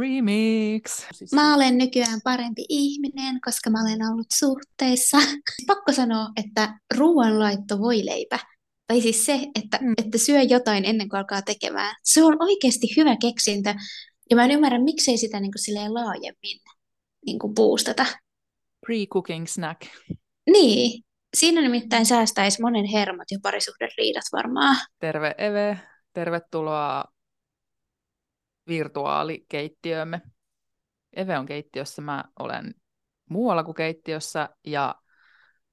Remix. Mä olen nykyään parempi ihminen, koska mä olen ollut suhteessa. Pakko sanoa, että ruoanlaitto voi leipä. Tai siis se, että, mm. että syö jotain ennen kuin alkaa tekemään. Se on oikeasti hyvä keksintö. Ja mä en ymmärrä, miksei sitä niin kuin laajemmin niin kuin boostata. Pre-cooking snack. Niin. Siinä nimittäin säästäisi monen hermot ja parisuhderiidat varmaan. Terve Eve. Tervetuloa virtuaalikeittiöömme. Eve on keittiössä, mä olen muualla kuin keittiössä ja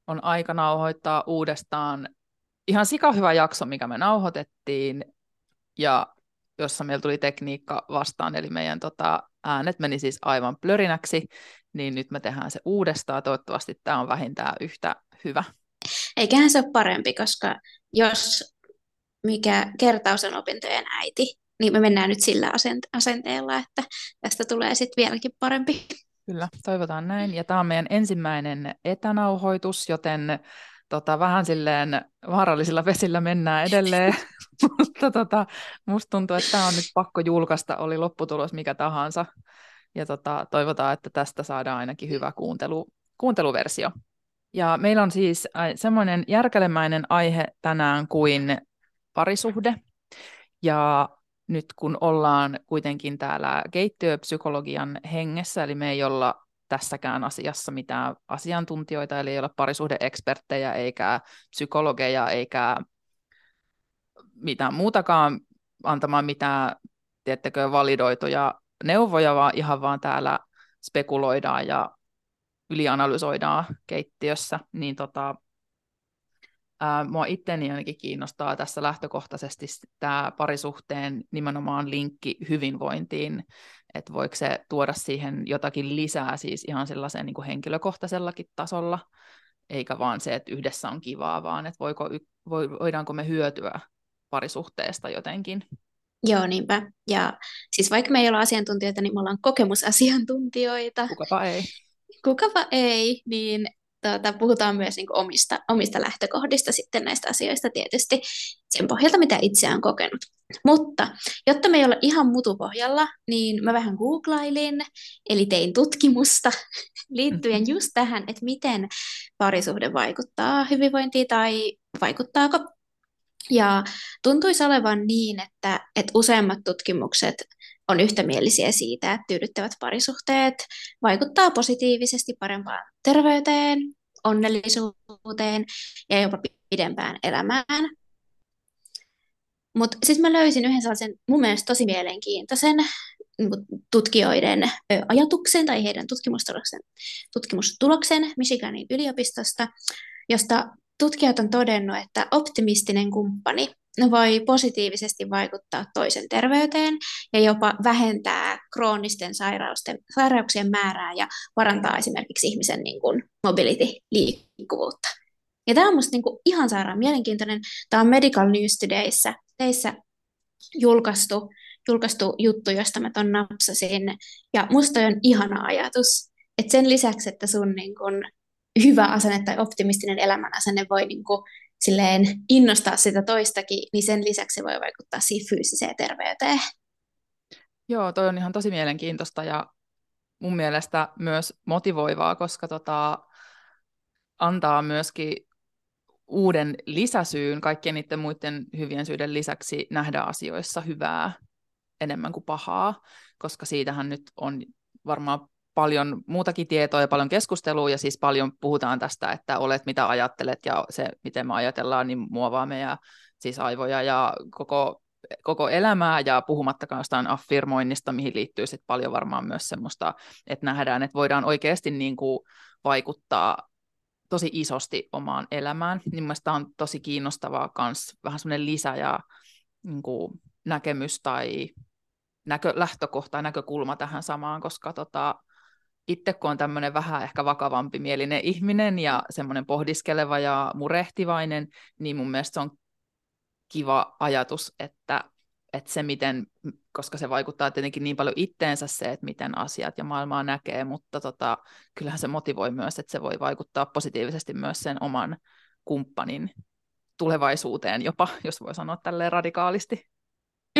on aika nauhoittaa uudestaan ihan sika hyvä jakso, mikä me nauhoitettiin ja jossa meillä tuli tekniikka vastaan, eli meidän tota, äänet meni siis aivan plörinäksi, niin nyt me tehdään se uudestaan. Toivottavasti tämä on vähintään yhtä hyvä. Eiköhän se ole parempi, koska jos mikä kertaus on opintojen äiti, niin me mennään nyt sillä asenteella, että tästä tulee sitten vieläkin parempi. Kyllä, toivotaan näin. Ja tämä on meidän ensimmäinen etänauhoitus, joten tota, vähän silleen vaarallisilla vesillä mennään edelleen. Mutta tota, musta tuntuu, että tämä on nyt pakko julkaista, oli lopputulos mikä tahansa. Ja tota, toivotaan, että tästä saadaan ainakin hyvä kuuntelu, kuunteluversio. Ja meillä on siis semmoinen järkelemäinen aihe tänään kuin parisuhde. Ja nyt kun ollaan kuitenkin täällä keittiöpsykologian hengessä, eli me ei olla tässäkään asiassa mitään asiantuntijoita, eli ei ole parisuhdeeksperttejä eikä psykologeja eikä mitään muutakaan antamaan mitään, tiettekö, validoituja neuvoja, vaan ihan vaan täällä spekuloidaan ja ylianalysoidaan keittiössä, niin tota, mua itteni ainakin kiinnostaa tässä lähtökohtaisesti tämä parisuhteen nimenomaan linkki hyvinvointiin, että voiko se tuoda siihen jotakin lisää siis ihan sellaisen niin kuin henkilökohtaisellakin tasolla, eikä vaan se, että yhdessä on kivaa, vaan että voiko, voidaanko me hyötyä parisuhteesta jotenkin. Joo, niinpä. Ja siis vaikka me ei olla asiantuntijoita, niin me ollaan kokemusasiantuntijoita. Kukapa ei. Kukapa ei, niin tuota, puhutaan myös niin omista, omista lähtökohdista sitten näistä asioista tietysti sen pohjalta, mitä itse on kokenut. Mutta jotta me ei olla ihan mutupohjalla, niin mä vähän googlailin, eli tein tutkimusta liittyen mm-hmm. just tähän, että miten parisuhde vaikuttaa hyvinvointiin tai vaikuttaako. Ja tuntuisi olevan niin, että, että useimmat tutkimukset on yhtämielisiä siitä, että tyydyttävät parisuhteet vaikuttaa positiivisesti parempaan terveyteen, onnellisuuteen ja jopa pidempään elämään. Mutta sitten mä löysin yhden sellaisen mun mielestä tosi mielenkiintoisen niinku, tutkijoiden ajatuksen tai heidän tutkimustuloksen, tutkimustuloksen Michiganin yliopistosta, josta tutkijat on todennut, että optimistinen kumppani voi positiivisesti vaikuttaa toisen terveyteen ja jopa vähentää kroonisten sairausten, sairauksien määrää ja parantaa esimerkiksi ihmisen niin kuin mobility-liikkuvuutta. Ja tämä on minusta niin ihan sairaan mielenkiintoinen. Tämä on Medical News Todayssä teissä julkaistu, julkaistu juttu, josta mä ton napsasin. Ja musta on ihana ajatus, että sen lisäksi, että sun niin kuin hyvä asenne tai optimistinen elämänasenne voi niin kuin silleen innostaa sitä toistakin, niin sen lisäksi se voi vaikuttaa siihen fyysiseen terveyteen. Joo, toi on ihan tosi mielenkiintoista ja mun mielestä myös motivoivaa, koska tota, antaa myöskin uuden lisäsyyn kaikkien niiden muiden hyvien syiden lisäksi nähdä asioissa hyvää enemmän kuin pahaa, koska siitähän nyt on varmaan paljon muutakin tietoa ja paljon keskustelua, ja siis paljon puhutaan tästä, että olet mitä ajattelet, ja se, miten me ajatellaan, niin muovaa meidän siis aivoja ja koko, koko elämää, ja puhumattakaan jostain affirmoinnista, mihin liittyy sit paljon varmaan myös semmoista, että nähdään, että voidaan oikeasti niin kuin vaikuttaa tosi isosti omaan elämään. Niin mielestäni on tosi kiinnostavaa myös vähän semmoinen lisä ja niin kuin näkemys tai näkö, lähtökohta ja näkökulma tähän samaan, koska tota, itse kun on tämmöinen vähän ehkä vakavampi mielinen ihminen ja semmoinen pohdiskeleva ja murehtivainen, niin mun mielestä se on kiva ajatus, että, että se miten, koska se vaikuttaa tietenkin niin paljon itteensä se, että miten asiat ja maailmaa näkee, mutta tota, kyllähän se motivoi myös, että se voi vaikuttaa positiivisesti myös sen oman kumppanin tulevaisuuteen jopa, jos voi sanoa tälleen radikaalisti.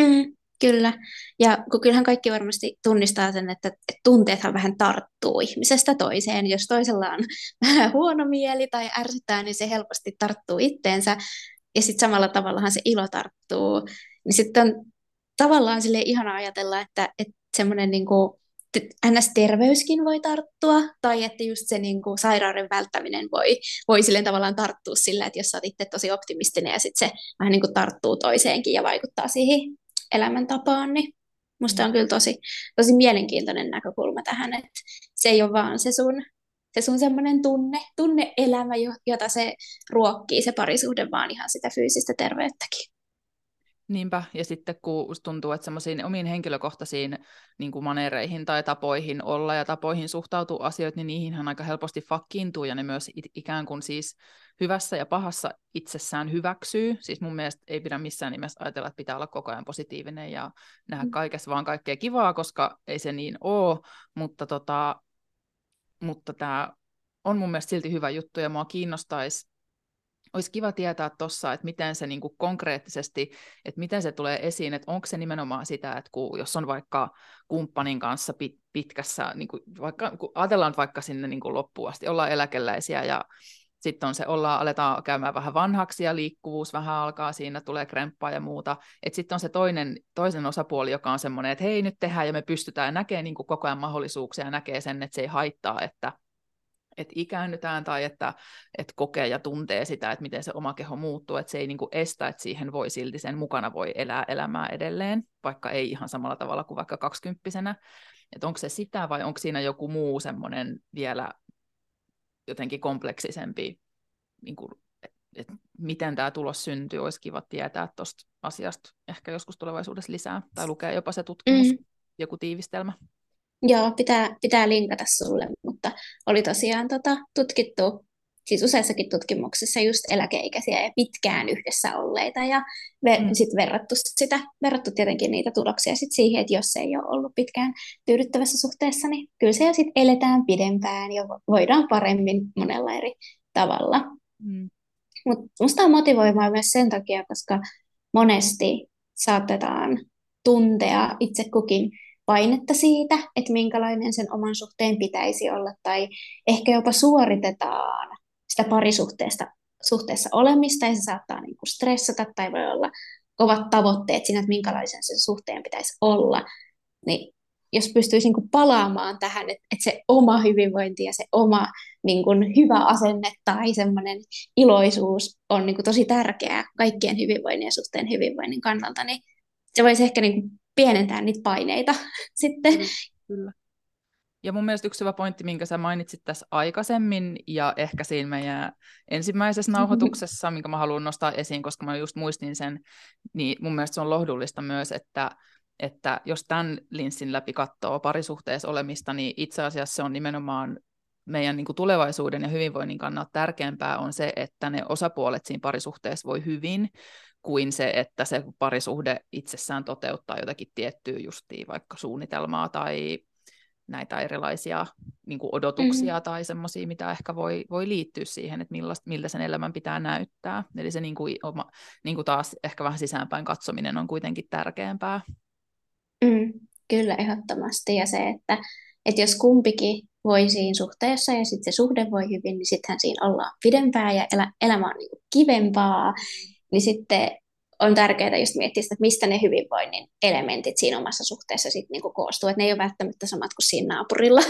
Mm, Kyllä. Ja kun kyllähän kaikki varmasti tunnistaa sen, että, tunteethan vähän tarttuu ihmisestä toiseen. Jos toisella on vähän huono mieli tai ärsyttää, niin se helposti tarttuu itteensä. Ja sitten samalla tavallahan se ilo tarttuu. Niin sitten on tavallaan sille ihana ajatella, että, että semmoinen niin NS-terveyskin voi tarttua, tai että just se niin kuin, sairauden välttäminen voi, voi silleen tavallaan tarttua sillä, että jos sä oot itse tosi optimistinen ja sitten se vähän niin kuin tarttuu toiseenkin ja vaikuttaa siihen elämäntapaan, niin musta on kyllä tosi, tosi mielenkiintoinen näkökulma tähän, että se ei ole vaan se sun, se sun semmoinen tunne, tunne-elämä, jota se ruokkii se parisuhde, vaan ihan sitä fyysistä terveyttäkin. Niinpä, ja sitten kun tuntuu, että semmoisiin omiin henkilökohtaisiin niin kuin manereihin tai tapoihin olla ja tapoihin suhtautua asioita, niin niihinhän aika helposti fakkiintuu, ja ne myös ikään kuin siis hyvässä ja pahassa itsessään hyväksyy. Siis mun mielestä ei pidä missään nimessä ajatella, että pitää olla koko ajan positiivinen ja nähdä mm. kaikessa vaan kaikkea kivaa, koska ei se niin ole, mutta, tota, mutta tämä on mun mielestä silti hyvä juttu, ja mua kiinnostaisi olisi kiva tietää tuossa, että miten se niin kuin konkreettisesti, että miten se tulee esiin, että onko se nimenomaan sitä, että kun, jos on vaikka kumppanin kanssa pit, pitkässä, niin kuin vaikka, kun ajatellaan vaikka sinne niin kuin loppuun asti, ollaan eläkeläisiä ja sitten on se, ollaan, aletaan käymään vähän vanhaksi ja liikkuvuus vähän alkaa siinä, tulee kremppaa ja muuta. Sitten on se toinen, toisen osapuoli, joka on semmoinen, että hei nyt tehdään ja me pystytään näkee niin kuin koko ajan mahdollisuuksia ja näkee sen, että se ei haittaa, että että ikäännytään tai että, että kokee ja tuntee sitä, että miten se oma keho muuttuu, että se ei niin kuin estä, että siihen voi silti sen mukana voi elää elämää edelleen, vaikka ei ihan samalla tavalla kuin vaikka kaksikymppisenä. Että onko se sitä vai onko siinä joku muu semmoinen vielä jotenkin kompleksisempi, niin kuin, että miten tämä tulos syntyy, olisi kiva tietää tuosta asiasta ehkä joskus tulevaisuudessa lisää, tai lukea jopa se tutkimus, mm. joku tiivistelmä. Joo, pitää, pitää linkata sulle, mutta oli tosiaan tota, tutkittu, siis useissakin tutkimuksissa just eläkeikäisiä ja pitkään yhdessä olleita ja ve, mm. sitten verrattu sitä, verrattu tietenkin niitä tuloksia sit siihen, että jos ei ole ollut pitkään tyydyttävässä suhteessa, niin kyllä se sitten eletään pidempään ja voidaan paremmin monella eri tavalla. Mm. Mutta musta on motivoimaa myös sen takia, koska monesti saatetaan tuntea itse kukin painetta siitä, että minkälainen sen oman suhteen pitäisi olla, tai ehkä jopa suoritetaan sitä parisuhteesta suhteessa olemista, ja se saattaa niin kuin stressata, tai voi olla kovat tavoitteet siinä, että minkälaisen sen suhteen pitäisi olla, niin jos pystyisi niin palaamaan tähän, että, että se oma hyvinvointi ja se oma niin kuin hyvä asenne tai semmoinen iloisuus on niin kuin tosi tärkeää kaikkien hyvinvoinnin ja suhteen hyvinvoinnin kannalta, niin se voisi ehkä niin kuin pienentää niitä paineita sitten. Kyllä. Ja mun mielestä yksi hyvä pointti, minkä sä mainitsit tässä aikaisemmin, ja ehkä siinä meidän ensimmäisessä nauhoituksessa, minkä mä haluan nostaa esiin, koska mä just muistin sen, niin mun mielestä se on lohdullista myös, että, että jos tämän linssin läpi katsoo parisuhteessa olemista, niin itse asiassa se on nimenomaan meidän niin kuin tulevaisuuden ja hyvinvoinnin kannalta tärkeämpää on se, että ne osapuolet siinä parisuhteessa voi hyvin, kuin se, että se parisuhde itsessään toteuttaa jotakin tiettyä justiin vaikka suunnitelmaa tai näitä erilaisia niin kuin odotuksia mm-hmm. tai semmoisia, mitä ehkä voi, voi liittyä siihen, että millaista, miltä sen elämän pitää näyttää. Eli se niin kuin, oma, niin kuin taas ehkä vähän sisäänpäin katsominen on kuitenkin tärkeämpää. Mm, kyllä, ehdottomasti. Ja se, että, että jos kumpikin voi siinä suhteessa ja sitten se suhde voi hyvin, niin sittenhän siinä ollaan pidempään ja elä, elämä on niin kivempaa. Mm niin sitten on tärkeää just miettiä sitä, että mistä ne hyvinvoinnin elementit siinä omassa suhteessa sitten niinku koostuu. Että ne ei ole välttämättä samat kuin siinä naapurilla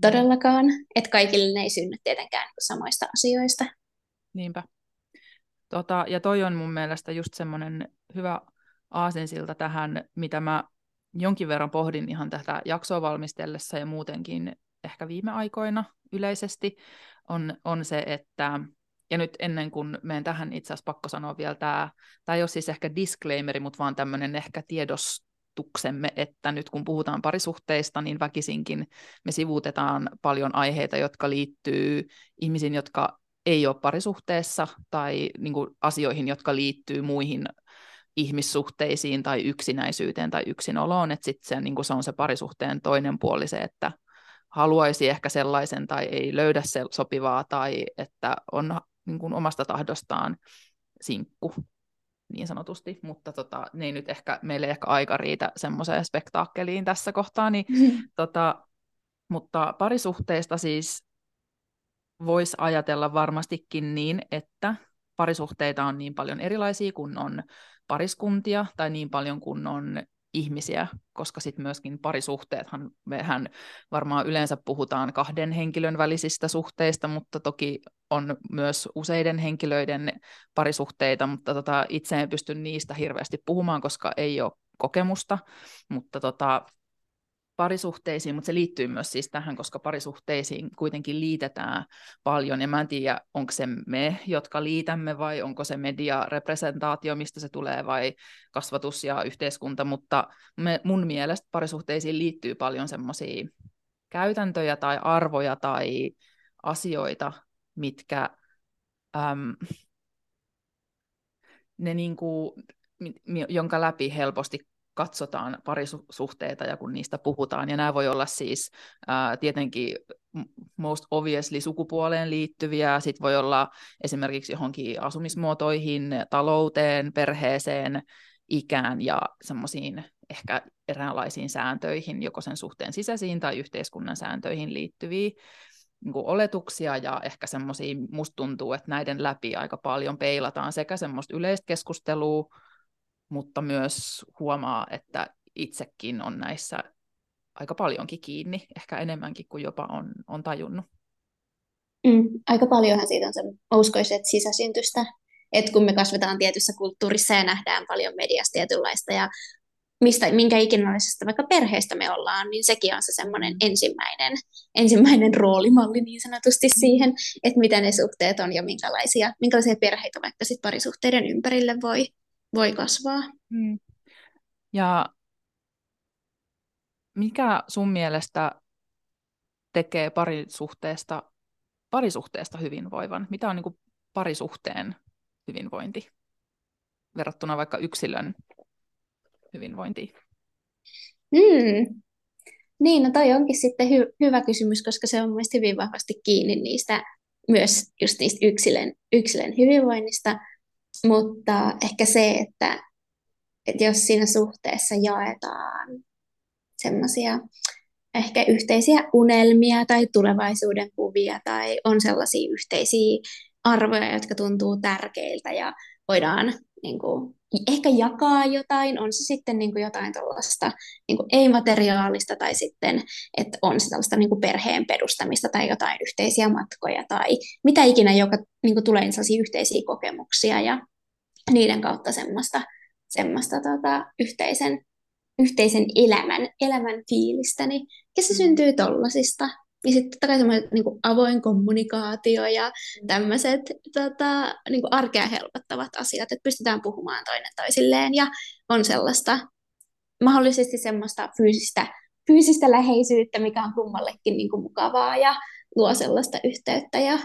todellakaan. Että kaikille ne ei synny tietenkään niinku samoista asioista. Niinpä. Tota, ja toi on mun mielestä just semmoinen hyvä aasinsilta tähän, mitä mä jonkin verran pohdin ihan tätä jaksoa valmistellessa ja muutenkin ehkä viime aikoina yleisesti, on, on se, että ja nyt ennen kuin menen tähän itse asiassa pakko sanoa vielä tämä, tämä ei ole siis ehkä disclaimeri, mutta vaan tämmöinen ehkä tiedostuksemme, että nyt kun puhutaan parisuhteista, niin väkisinkin me sivuutetaan paljon aiheita, jotka liittyy ihmisiin, jotka ei ole parisuhteessa, tai niin kuin asioihin, jotka liittyy muihin ihmissuhteisiin tai yksinäisyyteen tai yksinoloon, että sitten se, niin se on se parisuhteen toinen puoli se, että haluaisi ehkä sellaisen tai ei löydä se sopivaa tai että on niin kuin omasta tahdostaan sinkku. niin sanotusti, mutta tota, ne ei nyt ehkä, meille ei ehkä aika riitä semmoiseen spektaakkeliin tässä kohtaa, niin, tota, mutta parisuhteista siis voisi ajatella varmastikin niin, että parisuhteita on niin paljon erilaisia kuin on pariskuntia tai niin paljon kuin on ihmisiä, koska sitten myöskin parisuhteethan, mehän varmaan yleensä puhutaan kahden henkilön välisistä suhteista, mutta toki on myös useiden henkilöiden parisuhteita, mutta tota, itse en pysty niistä hirveästi puhumaan, koska ei ole kokemusta, mutta tota, parisuhteisiin, mutta se liittyy myös siis tähän, koska parisuhteisiin kuitenkin liitetään paljon, ja mä en tiedä, onko se me, jotka liitämme, vai onko se mediarepresentaatio, mistä se tulee, vai kasvatus ja yhteiskunta, mutta me, mun mielestä parisuhteisiin liittyy paljon semmoisia käytäntöjä tai arvoja tai asioita, mitkä äm, ne niinku, jonka läpi helposti katsotaan parisuhteita ja kun niistä puhutaan. Ja nämä voi olla siis ää, tietenkin most obviously sukupuoleen liittyviä, sitten voi olla esimerkiksi johonkin asumismuotoihin, talouteen, perheeseen, ikään ja semmoisiin ehkä eräänlaisiin sääntöihin, joko sen suhteen sisäisiin tai yhteiskunnan sääntöihin liittyviä niin oletuksia ja ehkä semmoisia, musta tuntuu, että näiden läpi aika paljon peilataan sekä semmoista yleistä keskustelua, mutta myös huomaa, että itsekin on näissä aika paljonkin kiinni, ehkä enemmänkin kuin jopa on, on tajunnut. Mm, aika paljonhan siitä on se, uskoisin, että sisäsyntystä, että kun me kasvetaan tietyssä kulttuurissa ja nähdään paljon mediasta tietynlaista ja mistä, minkä ikinäisestä vaikka perheestä me ollaan, niin sekin on se semmoinen mm. ensimmäinen, ensimmäinen roolimalli niin sanotusti mm. siihen, että mitä ne suhteet on ja minkälaisia, minkälaisia perheitä vaikka sit parisuhteiden ympärille voi, voi kasvaa. Mm. Ja mikä sun mielestä tekee parisuhteesta, parisuhteesta hyvinvoivan? Mitä on niin kuin parisuhteen hyvinvointi verrattuna vaikka yksilön hyvinvointiin? Hmm. Niin, no toi onkin sitten hy- hyvä kysymys, koska se on mielestäni hyvin vahvasti kiinni niistä myös just niistä yksilön, yksilön hyvinvoinnista, mutta ehkä se, että, että jos siinä suhteessa jaetaan semmoisia ehkä yhteisiä unelmia tai tulevaisuuden kuvia tai on sellaisia yhteisiä arvoja, jotka tuntuu tärkeiltä ja voidaan niin kuin, ehkä jakaa jotain, on se sitten niin kuin jotain tällaista niin ei-materiaalista tai sitten, että on se tällaista niin kuin perheen perustamista tai jotain yhteisiä matkoja tai mitä ikinä, joka niin kuin tulee sellaisia yhteisiä kokemuksia ja niiden kautta semmoista, semmoista tota, yhteisen, yhteisen elämän, elämän fiilistä, niin se mm. syntyy tollasista. Ja sitten totta kai semmoinen niin avoin kommunikaatio ja mm. tämmöiset tota, niin arkea helpottavat asiat, että pystytään puhumaan toinen toisilleen ja on sellaista mahdollisesti semmoista fyysistä, fyysistä läheisyyttä, mikä on kummallekin niin kuin mukavaa ja luo sellaista yhteyttä ja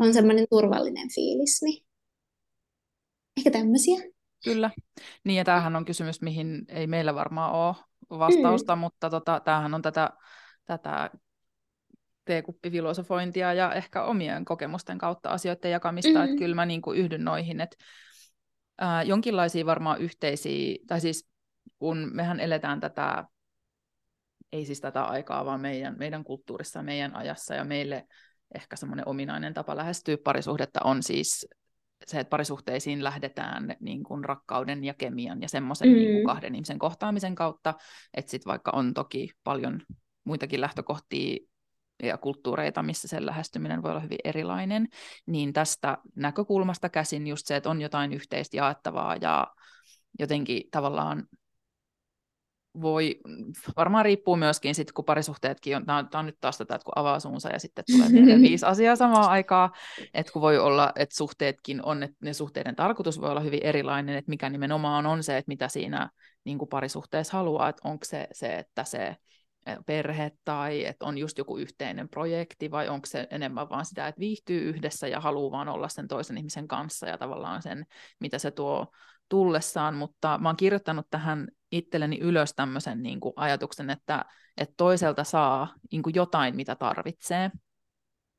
on mm. semmoinen turvallinen fiilis. Niin ehkä tämmöisiä. Kyllä. Niin, ja tämähän on kysymys, mihin ei meillä varmaan ole vastausta, mm. mutta tota, tämähän on tätä, tätä teekuppifilosofointia ja ehkä omien kokemusten kautta asioiden jakamista, mm-hmm. että kyllä mä niin kuin yhdyn noihin, että ää, jonkinlaisia varmaan yhteisiä, tai siis kun mehän eletään tätä, ei siis tätä aikaa, vaan meidän, meidän kulttuurissa, meidän ajassa, ja meille ehkä semmoinen ominainen tapa lähestyä parisuhdetta on siis se, että parisuhteisiin lähdetään niin kuin rakkauden ja kemian ja semmoisen mm. niin kuin kahden ihmisen kohtaamisen kautta, että sitten vaikka on toki paljon muitakin lähtökohtia ja kulttuureita, missä sen lähestyminen voi olla hyvin erilainen, niin tästä näkökulmasta käsin just se, että on jotain yhteistä jaettavaa ja jotenkin tavallaan voi, varmaan riippuu myöskin sitten, kun parisuhteetkin on, tämä on, nyt taas tätä, että kun avaa suunsa ja sitten tulee tehdä viisi asiaa samaan aikaan, että kun voi olla, että suhteetkin on, että ne suhteiden tarkoitus voi olla hyvin erilainen, että mikä nimenomaan on se, että mitä siinä niin kuin parisuhteessa haluaa, että onko se se, että se perhe tai että on just joku yhteinen projekti vai onko se enemmän vaan sitä, että viihtyy yhdessä ja haluaa vaan olla sen toisen ihmisen kanssa ja tavallaan sen, mitä se tuo tullessaan, mutta mä oon kirjoittanut tähän itselleni ylös tämmöisen niin kuin ajatuksen, että, että toiselta saa niin kuin jotain, mitä tarvitsee.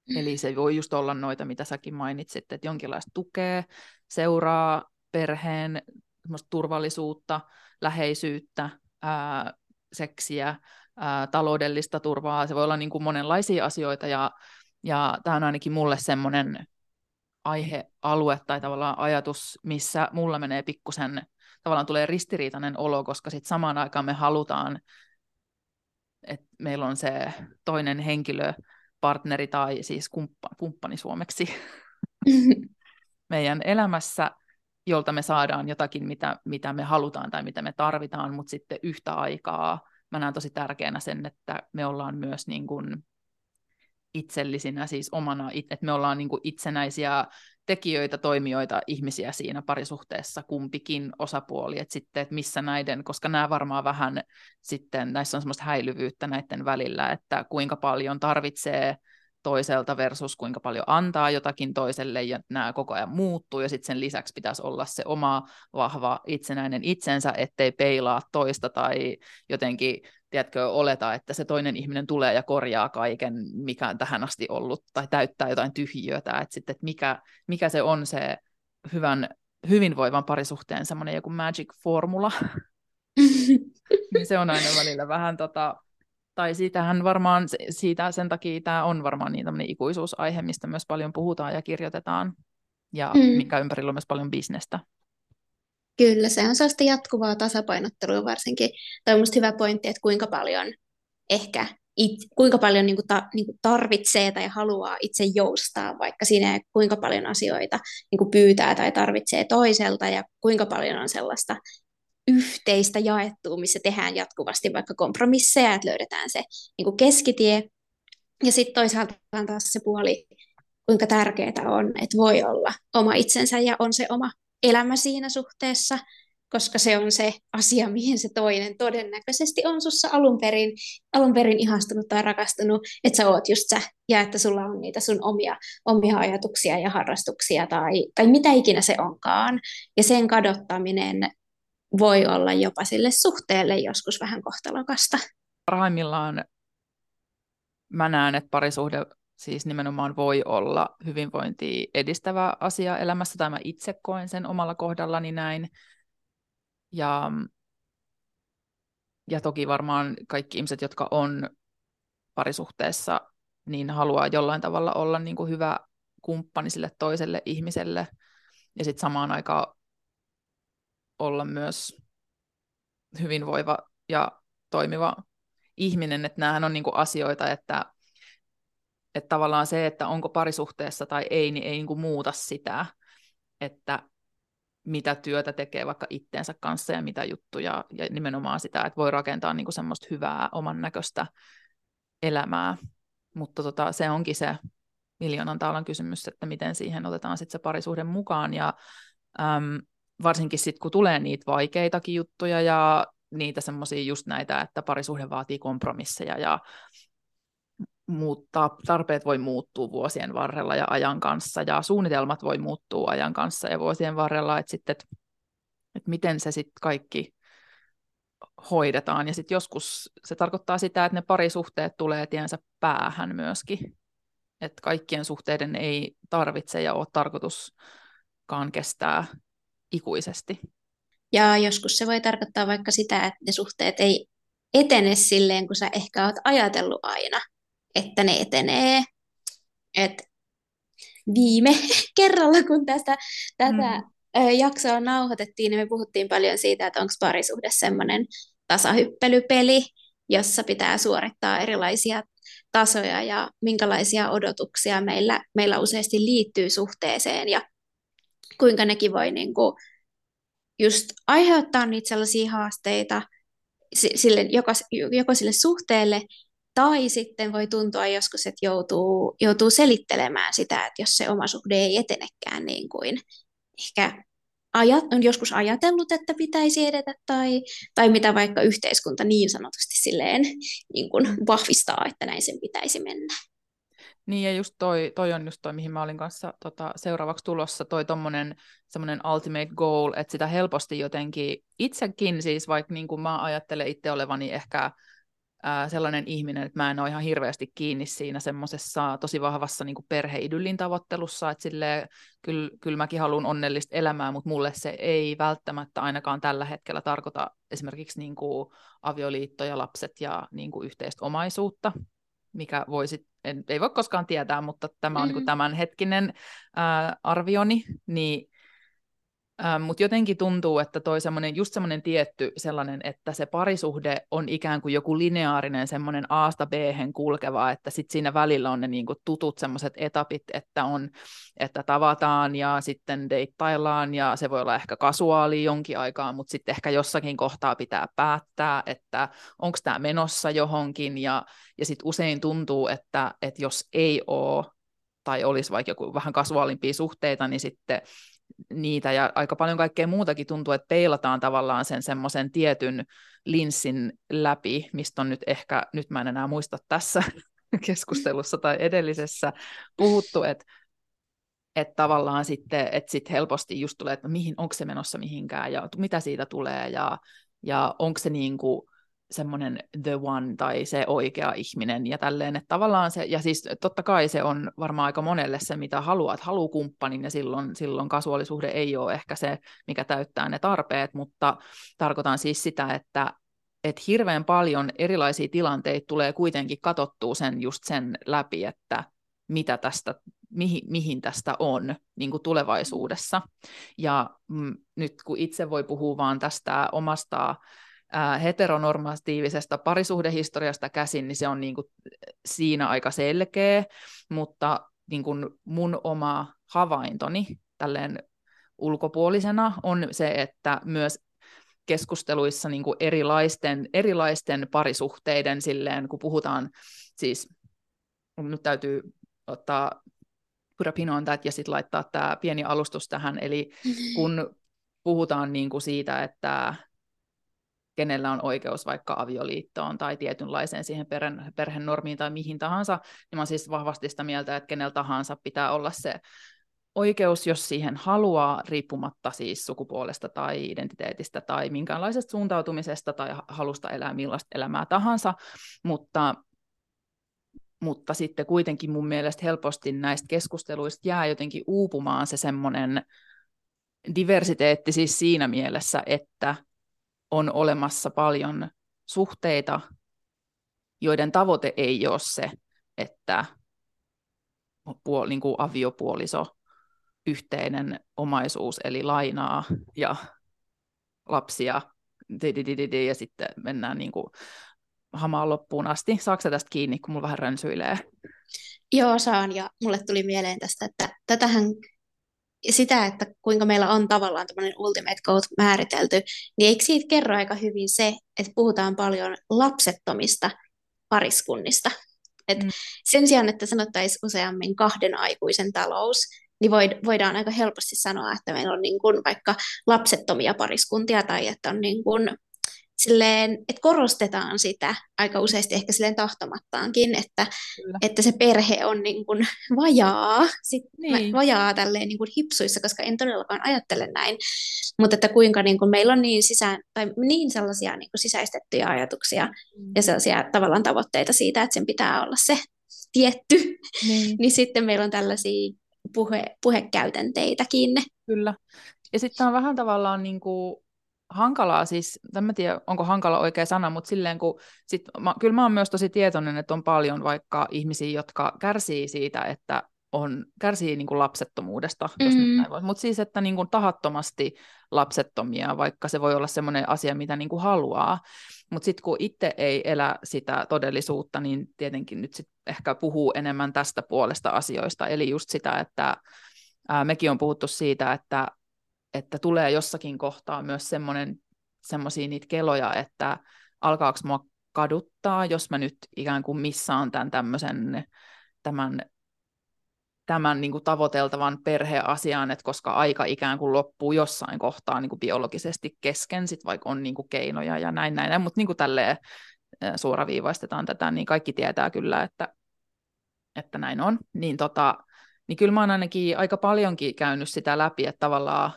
Mm. Eli se voi just olla noita, mitä säkin mainitsit, että jonkinlaista tukea, seuraa perheen turvallisuutta, läheisyyttä, ää, seksiä, ää, taloudellista turvaa, se voi olla niin kuin monenlaisia asioita, ja, ja tämä on ainakin mulle semmoinen aihealue tai tavallaan ajatus, missä mulla menee pikkusen, tavallaan tulee ristiriitainen olo, koska sitten samaan aikaan me halutaan, että meillä on se toinen henkilö, partneri tai siis kumppa, kumppani suomeksi meidän elämässä, jolta me saadaan jotakin, mitä, mitä me halutaan tai mitä me tarvitaan, mutta sitten yhtä aikaa mä näen tosi tärkeänä sen, että me ollaan myös niin kuin itsellisinä, siis omana, että me ollaan niin kuin itsenäisiä tekijöitä, toimijoita, ihmisiä siinä parisuhteessa, kumpikin osapuoli, että sitten, että missä näiden, koska nämä varmaan vähän sitten, näissä on semmoista häilyvyyttä näiden välillä, että kuinka paljon tarvitsee toiselta versus kuinka paljon antaa jotakin toiselle, ja nämä koko ajan muuttuu, ja sitten sen lisäksi pitäisi olla se oma vahva itsenäinen itsensä, ettei peilaa toista tai jotenkin, tiedätkö, oleta, että se toinen ihminen tulee ja korjaa kaiken, mikä on tähän asti ollut, tai täyttää jotain tyhjiötä, että sitten, että mikä, mikä se on se hyvän, hyvinvoivan parisuhteen semmoinen joku magic-formula, niin se on aina välillä vähän tota, tai siitähän varmaan, siitä sen takia tämä on varmaan niin tämmöinen ikuisuusaihe, mistä myös paljon puhutaan ja kirjoitetaan, ja mm. mikä ympärillä on myös paljon bisnestä. Kyllä, se on sellaista jatkuvaa tasapainottelua varsinkin. Tämä on minusta hyvä pointti, että kuinka paljon ehkä it, kuinka paljon niin kuin ta, niin kuin tarvitsee tai haluaa itse joustaa, vaikka siinä kuinka paljon asioita niin kuin pyytää tai tarvitsee toiselta ja kuinka paljon on sellaista yhteistä jaettua, missä tehdään jatkuvasti vaikka kompromisseja, että löydetään se niin kuin keskitie. Ja sitten toisaalta on taas se puoli, kuinka tärkeää on, että voi olla oma itsensä ja on se oma elämä siinä suhteessa, koska se on se asia, mihin se toinen todennäköisesti on sussa alun perin, alun perin ihastunut tai rakastunut, että sä oot just sä, ja että sulla on niitä sun omia, omia ajatuksia ja harrastuksia tai, tai mitä ikinä se onkaan. Ja sen kadottaminen voi olla jopa sille suhteelle joskus vähän kohtalokasta. Parhaimmillaan mä näen, että parisuhde siis nimenomaan voi olla hyvinvointia edistävä asia elämässä, tai mä itse koen sen omalla kohdallani näin. Ja, ja toki varmaan kaikki ihmiset, jotka on parisuhteessa, niin haluaa jollain tavalla olla niin kuin hyvä kumppani sille toiselle ihmiselle. Ja sitten samaan aikaan olla myös hyvinvoiva ja toimiva ihminen, että näähän on niin kuin asioita, että, että tavallaan se, että onko parisuhteessa tai ei, niin ei niin kuin muuta sitä, että mitä työtä tekee vaikka itteensä kanssa ja mitä juttuja, ja nimenomaan sitä, että voi rakentaa niin kuin semmoista hyvää oman näköistä elämää. Mutta tota, se onkin se miljoonan taalan kysymys, että miten siihen otetaan sitten se parisuhde mukaan, ja äm, varsinkin sitten, kun tulee niitä vaikeitakin juttuja ja niitä semmoisia just näitä, että parisuhde vaatii kompromisseja ja muuttaa, tarpeet voi muuttua vuosien varrella ja ajan kanssa ja suunnitelmat voi muuttua ajan kanssa ja vuosien varrella, että sitten, että, että miten se sitten kaikki hoidetaan. Ja sitten joskus se tarkoittaa sitä, että ne parisuhteet tulee tiensä päähän myöskin. Että kaikkien suhteiden ei tarvitse ja ole tarkoituskaan kestää ikuisesti. Ja joskus se voi tarkoittaa vaikka sitä, että ne suhteet ei etene silleen, kun sä ehkä oot ajatellut aina, että ne etenee. Et viime kerralla, kun tästä, tätä mm. jaksoa nauhoitettiin, niin me puhuttiin paljon siitä, että onko parisuhde semmoinen tasahyppelypeli, jossa pitää suorittaa erilaisia tasoja ja minkälaisia odotuksia meillä, meillä useasti liittyy suhteeseen ja kuinka nekin voi niin kuin just aiheuttaa niitä sellaisia haasteita sille, joko, joko sille suhteelle, tai sitten voi tuntua joskus, että joutuu, joutuu selittelemään sitä, että jos se oma suhde ei etenekään niin kuin ehkä ajat, on joskus ajatellut, että pitäisi edetä, tai, tai mitä vaikka yhteiskunta niin sanotusti silleen niin kuin vahvistaa, että näin sen pitäisi mennä. Niin ja just toi, toi on just toi, mihin mä olin kanssa tota, seuraavaksi tulossa, toi tommonen semmoinen ultimate goal, että sitä helposti jotenkin itsekin siis, vaikka niin kuin mä ajattelen itse olevani ehkä ää, sellainen ihminen, että mä en ole ihan hirveästi kiinni siinä semmoisessa tosi vahvassa niin kuin perheidyllin tavoittelussa, että silleen, kyllä, kyllä mäkin haluan onnellista elämää, mutta mulle se ei välttämättä ainakaan tällä hetkellä tarkoita esimerkiksi niin kuin avioliittoja, lapset ja niin kuin yhteistä omaisuutta, mikä voisi, en, ei voi koskaan tietää, mutta tämä on mm-hmm. niin tämän hetkinen ää, arvioni, niin Ähm, Mutta jotenkin tuntuu, että toi semmoinen, just semmoinen tietty sellainen, että se parisuhde on ikään kuin joku lineaarinen semmoinen A-sta b kulkeva, että sitten siinä välillä on ne niinku tutut semmoiset etapit, että on, että tavataan ja sitten deittaillaan ja se voi olla ehkä kasuaali jonkin aikaa, mutta sitten ehkä jossakin kohtaa pitää päättää, että onko tämä menossa johonkin ja, ja sitten usein tuntuu, että, että jos ei ole tai olisi vaikka joku vähän kasuaalimpia suhteita, niin sitten niitä ja aika paljon kaikkea muutakin tuntuu, että peilataan tavallaan sen semmoisen tietyn linssin läpi, mistä on nyt ehkä, nyt mä en enää muista tässä keskustelussa tai edellisessä puhuttu, että että tavallaan sitten, että sit helposti just tulee, että mihin, onko se menossa mihinkään ja mitä siitä tulee ja, ja onko se niin kuin, semmoinen the one tai se oikea ihminen ja tälleen, että tavallaan se, ja siis totta kai se on varmaan aika monelle se, mitä haluat, haluu kumppanin ja silloin, silloin kasuaalisuhde ei ole ehkä se, mikä täyttää ne tarpeet, mutta tarkoitan siis sitä, että että hirveän paljon erilaisia tilanteita tulee kuitenkin katottua sen just sen läpi, että mitä tästä, mihin, mihin tästä on niin kuin tulevaisuudessa. Ja mm, nyt kun itse voi puhua vaan tästä omasta heteronormatiivisesta parisuhdehistoriasta käsin, niin se on niin kuin siinä aika selkeä, mutta niin kuin mun oma havaintoni tälleen ulkopuolisena on se, että myös keskusteluissa niin kuin erilaisten, erilaisten parisuhteiden silleen, kun puhutaan siis, nyt täytyy ottaa put a pin on that ja sitten laittaa tämä pieni alustus tähän, eli kun puhutaan niin kuin siitä, että kenellä on oikeus vaikka avioliittoon tai tietynlaiseen siihen perhen, perhenormiin tai mihin tahansa, niin mä siis vahvasti sitä mieltä, että kenellä tahansa pitää olla se oikeus, jos siihen haluaa, riippumatta siis sukupuolesta tai identiteetistä tai minkäänlaisesta suuntautumisesta tai halusta elää millaista elämää tahansa, mutta mutta sitten kuitenkin mun mielestä helposti näistä keskusteluista jää jotenkin uupumaan se semmoinen diversiteetti siis siinä mielessä, että on olemassa paljon suhteita, joiden tavoite ei ole se, että puol, niin kuin aviopuoliso, yhteinen omaisuus, eli lainaa ja lapsia, ja sitten mennään niin kuin hamaan loppuun asti. Saako tästä kiinni, kun mulla vähän rönsyilee? Joo, saan, ja mulle tuli mieleen tästä, että tätähän sitä, että kuinka meillä on tavallaan tämmöinen ultimate code määritelty, niin eikö siitä kerro aika hyvin se, että puhutaan paljon lapsettomista pariskunnista. Et mm. Sen sijaan, että sanottaisiin useammin kahden aikuisen talous, niin voidaan aika helposti sanoa, että meillä on niin kuin vaikka lapsettomia pariskuntia tai että on niin kuin silleen, että korostetaan sitä aika useasti ehkä silleen tahtomattaankin, että, että se perhe on niin kuin vajaa, sit niin. vajaa tälleen niin kuin hipsuissa, koska en todellakaan ajattele näin, mutta että kuinka niin kuin meillä on niin, sisään, tai niin sellaisia niin kuin sisäistettyjä ajatuksia mm. ja sellaisia tavallaan tavoitteita siitä, että sen pitää olla se tietty, niin, niin sitten meillä on tällaisia puhe, puhekäytänteitäkin. Kyllä. Ja sitten on vähän tavallaan niin kuin hankalaa siis, en tiedä onko hankala oikea sana, mutta silleen kun, sit, mä, kyllä mä oon myös tosi tietoinen, että on paljon vaikka ihmisiä, jotka kärsii siitä, että on, kärsii niin kuin lapsettomuudesta, mm-hmm. mutta siis, että niin kuin tahattomasti lapsettomia, vaikka se voi olla semmoinen asia, mitä niin kuin haluaa, mutta sitten kun itse ei elä sitä todellisuutta, niin tietenkin nyt sit ehkä puhuu enemmän tästä puolesta asioista, eli just sitä, että ää, mekin on puhuttu siitä, että että tulee jossakin kohtaa myös semmoisia niitä keloja, että alkaako mua kaduttaa, jos mä nyt ikään kuin missaan tämän tämmöisen, tämän, tämän niin kuin tavoiteltavan perheasian, että koska aika ikään kuin loppuu jossain kohtaa niin kuin biologisesti kesken, sit vaikka on niin kuin keinoja ja näin näin, mutta niin kuin tälleen suoraviivaistetaan tätä, niin kaikki tietää kyllä, että, että näin on, niin, tota, niin kyllä mä oon ainakin aika paljonkin käynyt sitä läpi, että tavallaan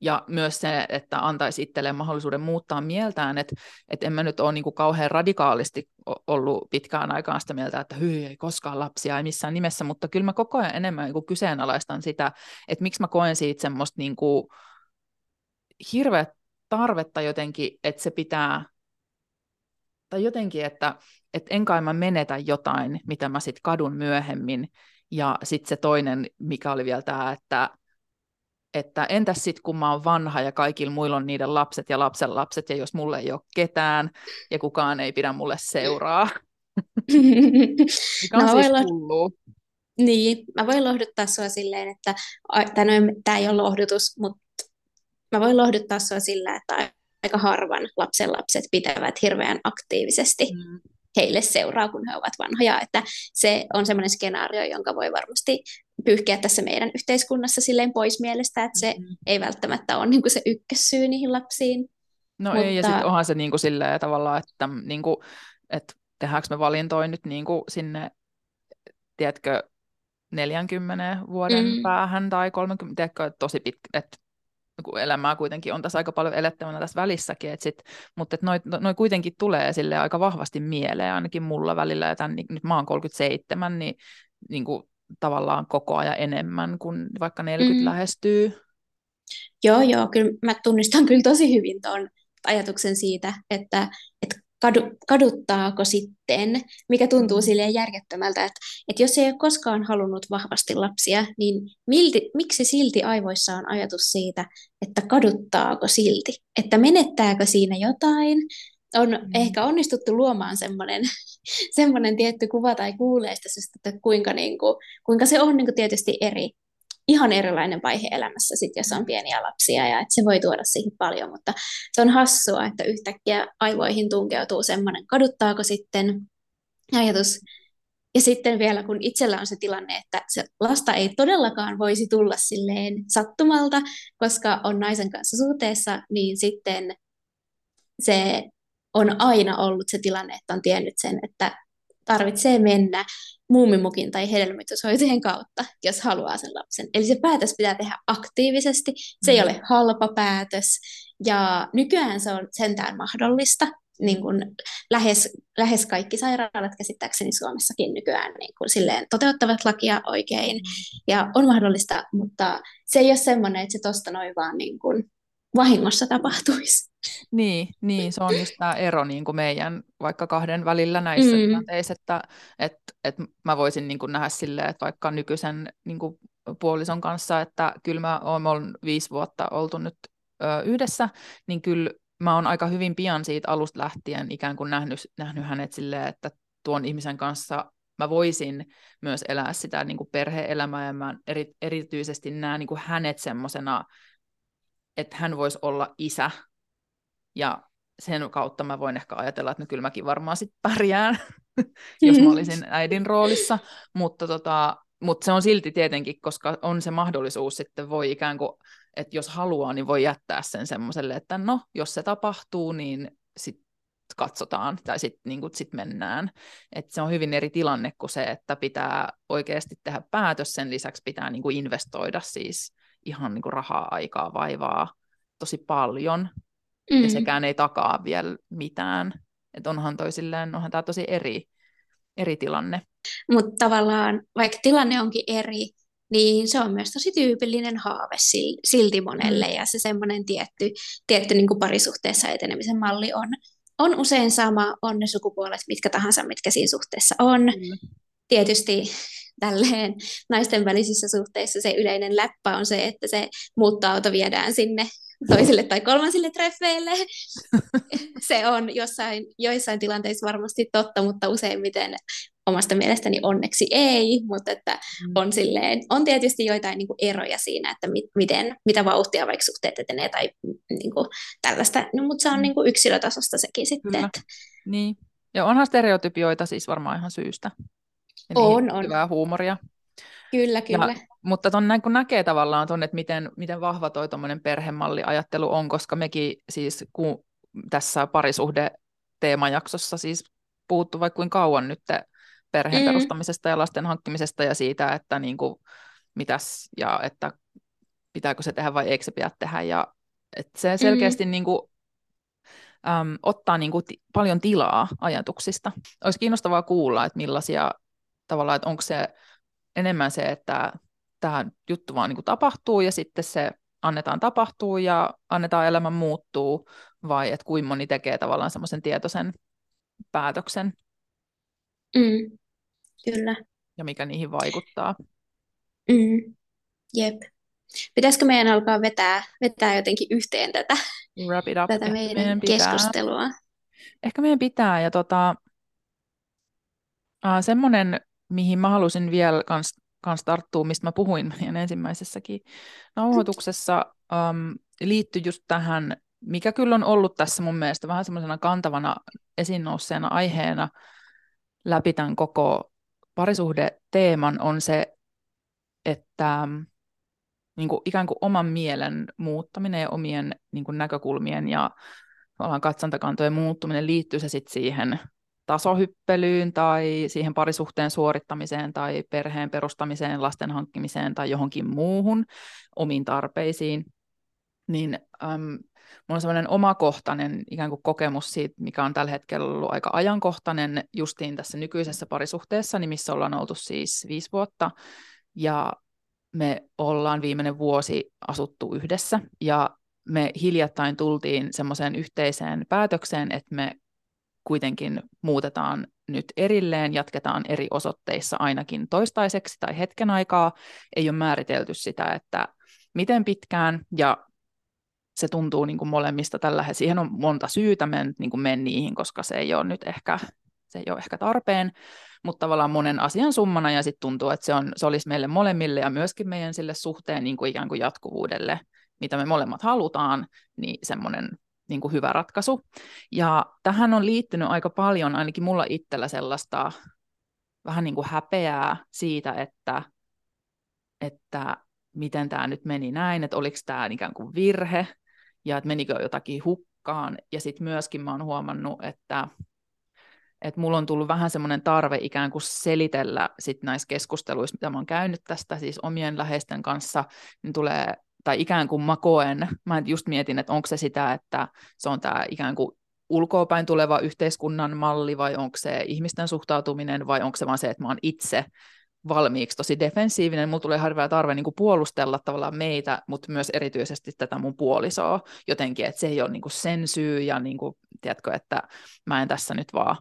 ja myös se, että antaisi itselleen mahdollisuuden muuttaa mieltään, että, että en mä nyt ole niin kuin kauhean radikaalisti ollut pitkään aikaan sitä mieltä, että hyi, ei koskaan lapsia, ei missään nimessä, mutta kyllä mä koko ajan enemmän niin kuin kyseenalaistan sitä, että miksi mä koen siitä semmoista niin kuin hirveä tarvetta jotenkin, että se pitää, tai jotenkin, että, että en kai mä menetä jotain, mitä mä sitten kadun myöhemmin, ja sitten se toinen, mikä oli vielä tämä, että että entäs sitten kun mä oon vanha ja kaikilla muilla on niiden lapset ja lapsen lapset ja jos mulle ei ole ketään ja kukaan ei pidä mulle seuraa. Mikä on no, siis lo- Niin, mä voin lohduttaa sua silleen, että tämä ei ole lohdutus, mutta mä voin lohduttaa sua sillä, että aika harvan lapsen lapset pitävät hirveän aktiivisesti. Mm heille seuraa, kun he ovat vanhoja. Että se on semmoinen skenaario, jonka voi varmasti pyyhkiä tässä meidän yhteiskunnassa silleen pois mielestä, että se mm-hmm. ei välttämättä ole niin kuin se ykkössyy niihin lapsiin. No Mutta... ei, ja sitten onhan se niin kuin silleen tavallaan, että, niin kuin, että tehdäänkö me valintoja nyt niin kuin sinne, tiedätkö, 40 vuoden mm. päähän tai 30, tiedätkö, tosi pitkä, että niin elämää kuitenkin on tässä aika paljon elettävänä tässä välissäkin, et sit, mutta et noi, noi kuitenkin tulee sille aika vahvasti mieleen, ainakin mulla välillä, ja tämän, nyt mä oon 37, niin, niin kuin tavallaan koko ajan enemmän, kuin vaikka 40 mm. lähestyy. Joo, joo, kyllä mä tunnistan kyllä tosi hyvin tuon ajatuksen siitä, että, että kadu, kaduttaako sitten, mikä tuntuu silleen järjettömältä, että, että jos ei ole koskaan halunnut vahvasti lapsia, niin milti, miksi silti aivoissa on ajatus siitä, että kaduttaako silti, että menettääkö siinä jotain, on mm. ehkä onnistuttu luomaan semmoinen, semmoinen tietty kuva tai kuuleista, että kuinka, niin kuin, kuinka se on niin kuin tietysti eri ihan erilainen vaihe elämässä, sit, jos on pieniä lapsia, ja että se voi tuoda siihen paljon, mutta se on hassua, että yhtäkkiä aivoihin tunkeutuu semmoinen, kaduttaako sitten ajatus, ja sitten vielä kun itsellä on se tilanne, että se lasta ei todellakaan voisi tulla silleen sattumalta, koska on naisen kanssa suhteessa, niin sitten se on aina ollut se tilanne, että on tiennyt sen, että tarvitsee mennä muumimukin tai hedelmöityshoitojen kautta, jos haluaa sen lapsen. Eli se päätös pitää tehdä aktiivisesti, se ei mm. ole halpa päätös, ja nykyään se on sentään mahdollista, niin kuin lähes, lähes kaikki sairaalat käsittääkseni Suomessakin nykyään niin kuin silleen toteuttavat lakia oikein, mm. ja on mahdollista, mutta se ei ole semmoinen, että se tuosta noin vaan niin kuin vahingossa tapahtuisi. Niin, niin, se on just tämä ero niin kuin meidän vaikka kahden välillä näissä mm. tilanteissa, että et, et mä voisin niin kuin nähdä silleen, että vaikka nykyisen niin kuin puolison kanssa, että kyllä mä oon viisi vuotta oltu nyt ö, yhdessä, niin kyllä mä oon aika hyvin pian siitä alusta lähtien ikään kuin nähnyt, nähnyt hänet silleen, että tuon ihmisen kanssa mä voisin myös elää sitä niin kuin perhe-elämää ja mä eri, erityisesti näen niin kuin hänet semmoisena että hän voisi olla isä, ja sen kautta mä voin ehkä ajatella, että no kyllä mäkin varmaan sitten pärjään, jos mä olisin äidin roolissa, mutta, tota, mutta se on silti tietenkin, koska on se mahdollisuus sitten voi ikään kuin, että jos haluaa, niin voi jättää sen semmoiselle, että no, jos se tapahtuu, niin sitten katsotaan tai sitten niin sit mennään. Et se on hyvin eri tilanne kuin se, että pitää oikeasti tehdä päätös, sen lisäksi pitää niin kuin investoida siis ihan niin kuin rahaa, aikaa, vaivaa tosi paljon, mm. ja sekään ei takaa vielä mitään. Että onhan toisilleen, onhan tämä tosi eri, eri tilanne. Mutta tavallaan, vaikka tilanne onkin eri, niin se on myös tosi tyypillinen haave silti monelle, mm. ja se semmoinen tietty, tietty niin kuin parisuhteessa etenemisen malli on, on usein sama, on ne sukupuolet mitkä tahansa, mitkä siinä suhteessa on. Mm. Tietysti tälleen naisten välisissä suhteissa se yleinen läppä on se, että se muuttoauto viedään sinne toisille tai kolmansille treffeille. se on jossain, joissain tilanteissa varmasti totta, mutta useimmiten omasta mielestäni onneksi ei, mutta että mm. on, silleen, on tietysti joitain niin kuin eroja siinä, että mi- miten, mitä vauhtia vaikka suhteet etenee tai niin kuin tällaista, no, mutta se on mm. niin kuin yksilötasosta sekin sitten. Että... Niin, ja onhan stereotypioita siis varmaan ihan syystä. Ja on, on. Hyvää huumoria. Kyllä, kyllä. Ja, mutta ton näin, kun näkee tavallaan ton, että miten, miten vahva toi perhemalliajattelu on, koska mekin siis kun tässä parisuhde teemajaksossa siis puhuttu vaikka kuin kauan nyt perheen mm. perustamisesta ja lasten hankkimisesta ja siitä, että niin kuin, mitäs ja että pitääkö se tehdä vai eikö se pidä tehdä. Ja et se selkeästi mm-hmm. niin kuin, äm, ottaa niin kuin t- paljon tilaa ajatuksista. Olisi kiinnostavaa kuulla, että millaisia tavallaan, että onko se enemmän se, että tämä juttu vaan niin tapahtuu ja sitten se annetaan tapahtuu ja annetaan elämän muuttuu, vai että kuinka moni tekee tavallaan semmoisen tietoisen päätöksen. Mm, kyllä. Ja mikä niihin vaikuttaa. Mm, jep. Pitäisikö meidän alkaa vetää, vetää jotenkin yhteen tätä, Wrap it up. tätä meidän, meidän keskustelua? Ehkä meidän pitää. Ja tota, äh, semmoinen, mihin mä halusin vielä kans, kans tarttua, mistä mä puhuin meidän ensimmäisessäkin nauhoituksessa, um, liittyy just tähän, mikä kyllä on ollut tässä mun mielestä vähän semmoisena kantavana esiin nousseena aiheena läpi tämän koko parisuhde-teeman on se, että niin kuin ikään kuin oman mielen muuttaminen ja omien niin kuin näkökulmien ja katsontakantojen muuttuminen liittyy se sitten siihen tasohyppelyyn tai siihen parisuhteen suorittamiseen tai perheen perustamiseen, lasten hankkimiseen tai johonkin muuhun omiin tarpeisiin, niin äm, mulla on sellainen omakohtainen ikään kuin kokemus siitä, mikä on tällä hetkellä ollut aika ajankohtainen justiin tässä nykyisessä parisuhteessa, niin missä ollaan oltu siis viisi vuotta, ja me ollaan viimeinen vuosi asuttu yhdessä, ja me hiljattain tultiin semmoiseen yhteiseen päätökseen, että me kuitenkin muutetaan nyt erilleen, jatketaan eri osoitteissa ainakin toistaiseksi tai hetken aikaa. Ei ole määritelty sitä, että miten pitkään, ja se tuntuu niin kuin molemmista tällä hetkellä. Siihen on monta syytä, mä en niin kuin mene niihin, koska se ei ole nyt ehkä, se ei ole ehkä tarpeen, mutta tavallaan monen asian summana, ja sitten tuntuu, että se, on, se olisi meille molemmille ja myöskin meidän sille suhteen niin kuin ikään kuin jatkuvuudelle, mitä me molemmat halutaan, niin semmoinen niin kuin hyvä ratkaisu. Ja tähän on liittynyt aika paljon, ainakin mulla itsellä sellaista vähän niin kuin häpeää siitä, että, että miten tämä nyt meni näin, että oliko tämä ikään kuin virhe ja että menikö jotakin hukkaan. Ja sitten myöskin mä oon huomannut, että, että mulla on tullut vähän semmoinen tarve ikään kuin selitellä sit näissä keskusteluissa, mitä mä oon käynyt tästä siis omien läheisten kanssa, niin tulee tai ikään kuin mä koen, mä just mietin, että onko se sitä, että se on tämä ikään kuin ulkoopäin tuleva yhteiskunnan malli, vai onko se ihmisten suhtautuminen, vai onko se vaan se, että mä oon itse valmiiksi tosi defensiivinen, mulla tulee harvaa tarve niin puolustella tavallaan meitä, mutta myös erityisesti tätä mun puolisoa jotenkin, että se ei ole niin sen syy, ja niin kuin, tiedätkö, että mä en tässä nyt vaan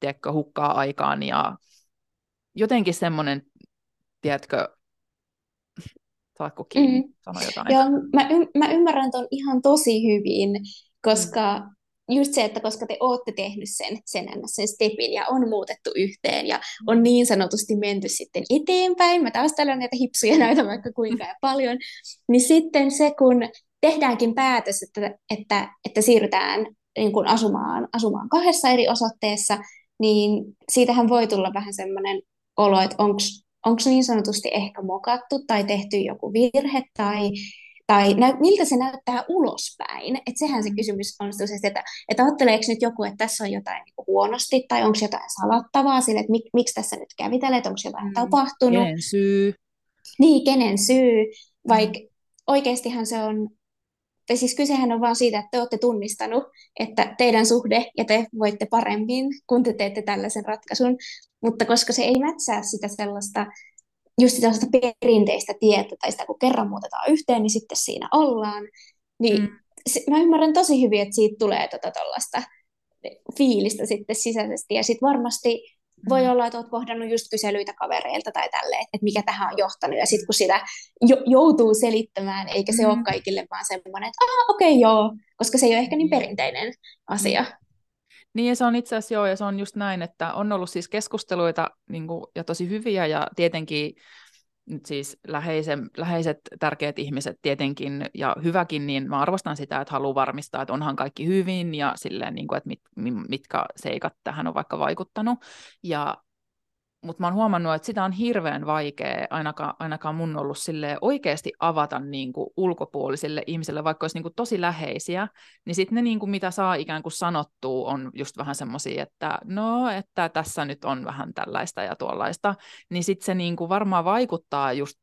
tiedätkö, hukkaa aikaan, ja jotenkin semmoinen, tiedätkö, Saatko kiinni mm. sanoa jotain? Joo, mä, y- mä ymmärrän ton ihan tosi hyvin, koska mm. just se, että koska te olette tehnyt sen, sen, sen stepin ja on muutettu yhteen ja on niin sanotusti menty sitten eteenpäin, mä taas tällä näitä hipsuja näytän vaikka kuinka ja paljon, niin sitten se, kun tehdäänkin päätös, että, että, että siirrytään niin kuin asumaan, asumaan kahdessa eri osoitteessa, niin siitähän voi tulla vähän semmoinen olo, että onko onko niin sanotusti ehkä mokattu tai tehty joku virhe tai, tai nä, miltä se näyttää ulospäin. Et sehän se kysymys on että, että ajatteleeko nyt joku, että tässä on jotain niin huonosti tai onko jotain salattavaa sille, että mik, miksi tässä nyt kävi tälle, että onko jotain mm. tapahtunut. Kenen syy? Niin, kenen syy, vaikka mm. oikeastihan se on tai siis kysehän on vaan siitä, että te olette tunnistanut, että teidän suhde ja te voitte paremmin, kun te teette tällaisen ratkaisun. Mutta koska se ei mätsää sitä sellaista, just sellaista perinteistä tietä, tai sitä kun kerran muutetaan yhteen, niin sitten siinä ollaan, niin mm. se, mä ymmärrän tosi hyvin, että siitä tulee tota fiilistä sitten sisäisesti. Ja sitten varmasti voi mm. olla, että olet kohdannut just kyselyitä kavereilta tai tälleen, että mikä tähän on johtanut. Ja sitten kun sitä jo, joutuu selittämään, eikä se mm. ole kaikille vaan semmoinen, että ah, okei, okay, joo, koska se ei ole ehkä niin perinteinen asia. Niin ja se on itse asiassa joo, ja se on just näin, että on ollut siis keskusteluita niin kuin, ja tosi hyviä, ja tietenkin nyt siis läheisen, läheiset tärkeät ihmiset tietenkin, ja hyväkin, niin mä arvostan sitä, että haluaa varmistaa, että onhan kaikki hyvin, ja silleen, niin kuin, että mit, mitkä seikat tähän on vaikka vaikuttanut. Ja mutta mä oon huomannut, että sitä on hirveän vaikea ainakaan, ainakaan mun ollut sille oikeasti avata niin kuin ulkopuolisille ihmisille, vaikka olisi niin kuin tosi läheisiä, niin sitten ne, niin kuin mitä saa ikään kuin sanottua, on just vähän semmoisia, että no, että tässä nyt on vähän tällaista ja tuollaista, niin sitten se niin kuin varmaan vaikuttaa just,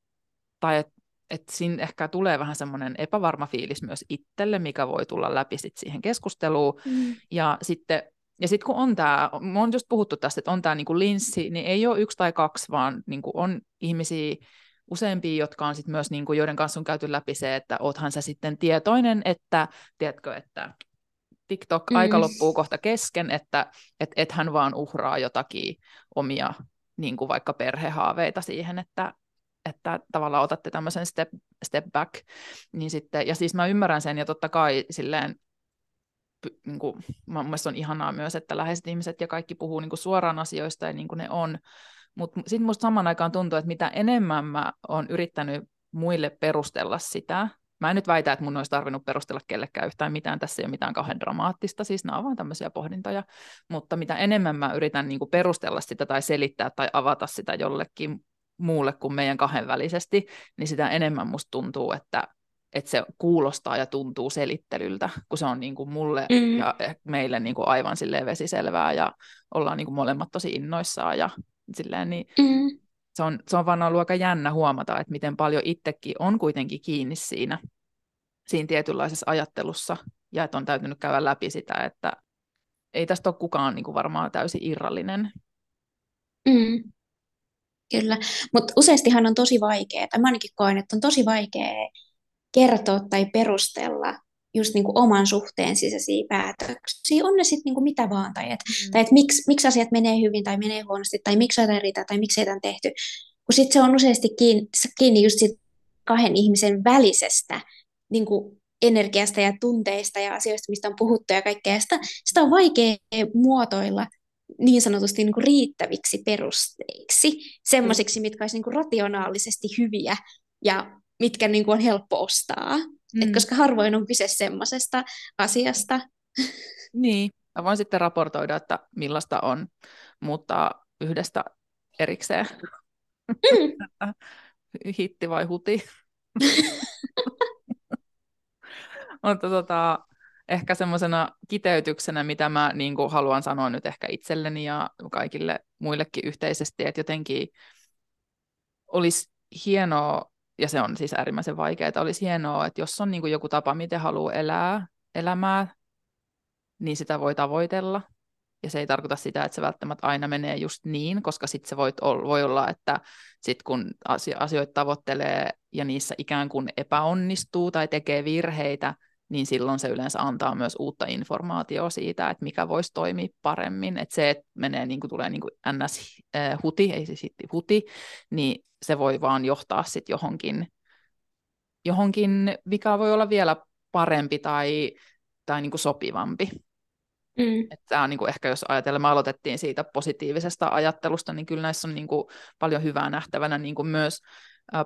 tai että että siinä ehkä tulee vähän semmoinen epävarma fiilis myös itselle, mikä voi tulla läpi sit siihen keskusteluun. Mm. Ja sitten ja sitten kun on tämä, me on just puhuttu tästä, että on tämä niinku linssi, niin ei ole yksi tai kaksi, vaan niinku on ihmisiä useampia, jotka on sit myös, niinku, joiden kanssa on käyty läpi se, että oothan sä sitten tietoinen, että, tiedätkö, että TikTok-aika mm. loppuu kohta kesken, että et, et hän vaan uhraa jotakin omia niin kuin vaikka perhehaaveita siihen, että, että tavallaan otatte tämmöisen step, step back, niin sitten, ja siis mä ymmärrän sen, ja totta kai silleen, niin kuin, mä on ihanaa myös, että läheiset ihmiset ja kaikki puhuu niin kuin suoraan asioista ja niin kuin ne on, mutta sitten musta saman aikaan tuntuu, että mitä enemmän mä oon yrittänyt muille perustella sitä, Mä en nyt väitä, että mun olisi tarvinnut perustella kellekään yhtään mitään, tässä ei ole mitään kauhean dramaattista, siis nämä ovat vain tämmöisiä pohdintoja, mutta mitä enemmän mä yritän niin kuin perustella sitä tai selittää tai avata sitä jollekin muulle kuin meidän kahden välisesti, niin sitä enemmän musta tuntuu, että, että se kuulostaa ja tuntuu selittelyltä, kun se on niin kuin mulle mm. ja meille niin kuin aivan silleen vesiselvää ja ollaan niin kuin molemmat tosi innoissaan ja silleen, niin mm. se, on, se on vaan ollut aika jännä huomata, että miten paljon itsekin on kuitenkin kiinni siinä, siinä tietynlaisessa ajattelussa ja että on täytynyt käydä läpi sitä, että ei tästä ole kukaan niin kuin varmaan täysin irrallinen. Mm. Kyllä, mutta useastihan on tosi vaikea, tai mä ainakin koen, että on tosi vaikea kertoa tai perustella just niin kuin oman suhteen sisäisiä päätöksiä, on ne sitten niin kuin mitä vaan, tai että mm. et miksi, miksi asiat menee hyvin tai menee huonosti, tai miksi jotain riitä, tai miksi ei tämän tehty, kun sitten se on useasti kiinni, kiinni just sit kahden ihmisen välisestä niin kuin energiasta ja tunteista ja asioista, mistä on puhuttu ja kaikkea. Sitä, sitä on vaikea muotoilla niin sanotusti niin kuin riittäviksi perusteiksi, semmoisiksi, mitkä olisivat niin rationaalisesti hyviä ja mitkä niin kuin on helppo ostaa. Mm. Et koska harvoin on kyse semmoisesta asiasta. Niin, mä voin sitten raportoida, että millaista on muuttaa yhdestä erikseen. Mm. Hitti vai huti? Mutta tota, ehkä semmoisena kiteytyksenä, mitä mä niin kuin haluan sanoa nyt ehkä itselleni ja kaikille muillekin yhteisesti, että jotenkin olisi hienoa, ja se on siis äärimmäisen vaikeaa, olisi hienoa, että jos on niin kuin joku tapa, miten haluaa elää elämää, niin sitä voi tavoitella. Ja se ei tarkoita sitä, että se välttämättä aina menee just niin, koska sitten se voi, voi olla, että sit kun asioita tavoittelee ja niissä ikään kuin epäonnistuu tai tekee virheitä, niin silloin se yleensä antaa myös uutta informaatiota siitä, että mikä voisi toimia paremmin. Että se, että menee niin kuin, tulee niin kuin NS-huti, ei siis huti, niin se voi vaan johtaa sitten johonkin, johonkin, mikä voi olla vielä parempi tai, tai niin kuin sopivampi. Mm. Että tämä on niin kuin ehkä, jos ajatellaan, me aloitettiin siitä positiivisesta ajattelusta, niin kyllä näissä on niin kuin paljon hyvää nähtävänä niin kuin myös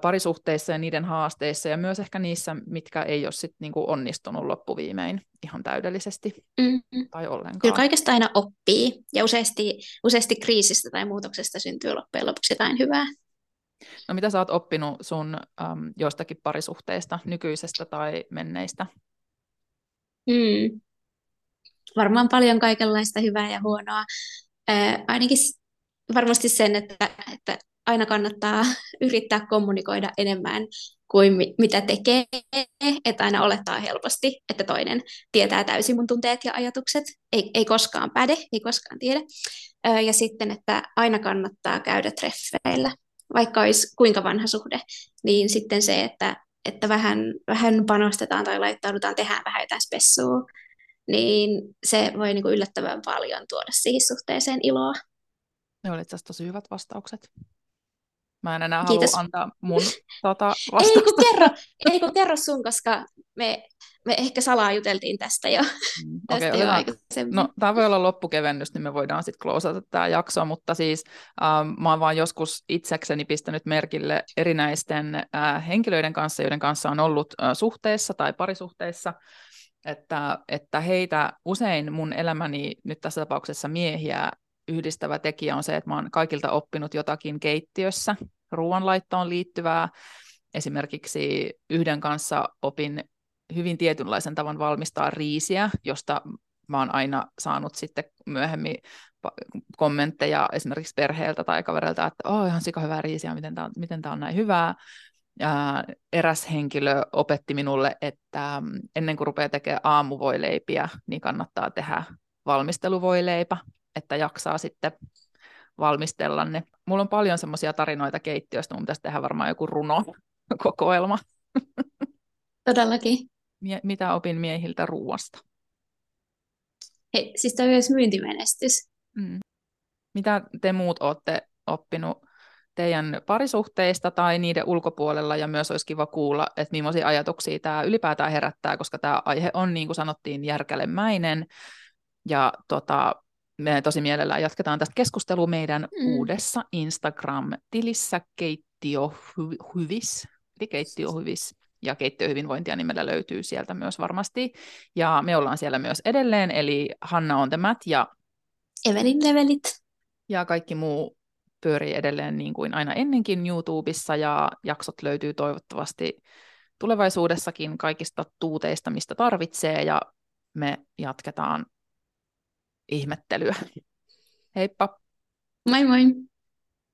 parisuhteissa ja niiden haasteissa ja myös ehkä niissä, mitkä ei ole sit niinku onnistunut loppuviimein ihan täydellisesti mm-hmm. tai ollenkaan. Kyllä kaikesta aina oppii ja useasti, useasti kriisistä tai muutoksesta syntyy loppujen lopuksi jotain hyvää. No mitä sä oot oppinut sun äm, joistakin parisuhteista, nykyisestä tai menneistä? Mm. Varmaan paljon kaikenlaista hyvää ja huonoa. Äh, ainakin varmasti sen, että, että aina kannattaa yrittää kommunikoida enemmän kuin mitä tekee, että aina olettaa helposti, että toinen tietää täysin mun tunteet ja ajatukset, ei, ei koskaan päde, ei koskaan tiedä. Ja sitten, että aina kannattaa käydä treffeillä, vaikka olisi kuinka vanha suhde, niin sitten se, että, että vähän, vähän panostetaan tai laittaudutaan, tehdään vähän jotain spessua, niin se voi niin kuin yllättävän paljon tuoda siihen suhteeseen iloa. Ne olivat tosi hyvät vastaukset. Mä en enää Kiitos. halua antaa mun tota, vastausta. ei, kun kerro, ei kun kerro sun, koska me, me ehkä salaa juteltiin tästä jo. Mm, tästä okay, jo no, tämä voi olla loppukevennys, niin me voidaan sitten kloosata tämä jakso, mutta siis ähm, mä oon vaan joskus itsekseni pistänyt merkille erinäisten äh, henkilöiden kanssa, joiden kanssa on ollut äh, suhteessa tai parisuhteessa, että, että heitä usein mun elämäni, nyt tässä tapauksessa miehiä, yhdistävä tekijä on se, että mä oon kaikilta oppinut jotakin keittiössä, ruoanlaittoon liittyvää. Esimerkiksi yhden kanssa opin hyvin tietynlaisen tavan valmistaa riisiä, josta mä oon aina saanut sitten myöhemmin kommentteja esimerkiksi perheeltä tai kavereilta, että oh, ihan sika hyvää riisiä, miten tämä on, miten on näin hyvää. ja eräs henkilö opetti minulle, että ennen kuin rupeaa tekemään aamuvoileipiä, niin kannattaa tehdä valmisteluvoileipä, että jaksaa sitten valmistella ne. Mulla on paljon semmoisia tarinoita keittiöstä, mun pitäisi tehdä varmaan joku runo kokoelma. Todellakin. Mitä opin miehiltä ruuasta? Hei, siis tämä on myös myyntimenestys. Mm. Mitä te muut olette oppinut teidän parisuhteista tai niiden ulkopuolella, ja myös olisi kiva kuulla, että millaisia ajatuksia tämä ylipäätään herättää, koska tämä aihe on, niin kuin sanottiin, järkälemäinen, ja tota, me tosi mielellään jatketaan tästä keskustelua meidän mm. uudessa Instagram-tilissä keittiöhyvis, eli keittiöhyvis, ja keittiöhyvinvointia nimellä löytyy sieltä myös varmasti, ja me ollaan siellä myös edelleen, eli Hanna on the Mat ja Evelin Levelit. Ja kaikki muu pyörii edelleen niin kuin aina ennenkin YouTubessa ja jaksot löytyy toivottavasti tulevaisuudessakin kaikista tuuteista, mistä tarvitsee ja me jatketaan ihmettelyä. Heippa! Moi moi!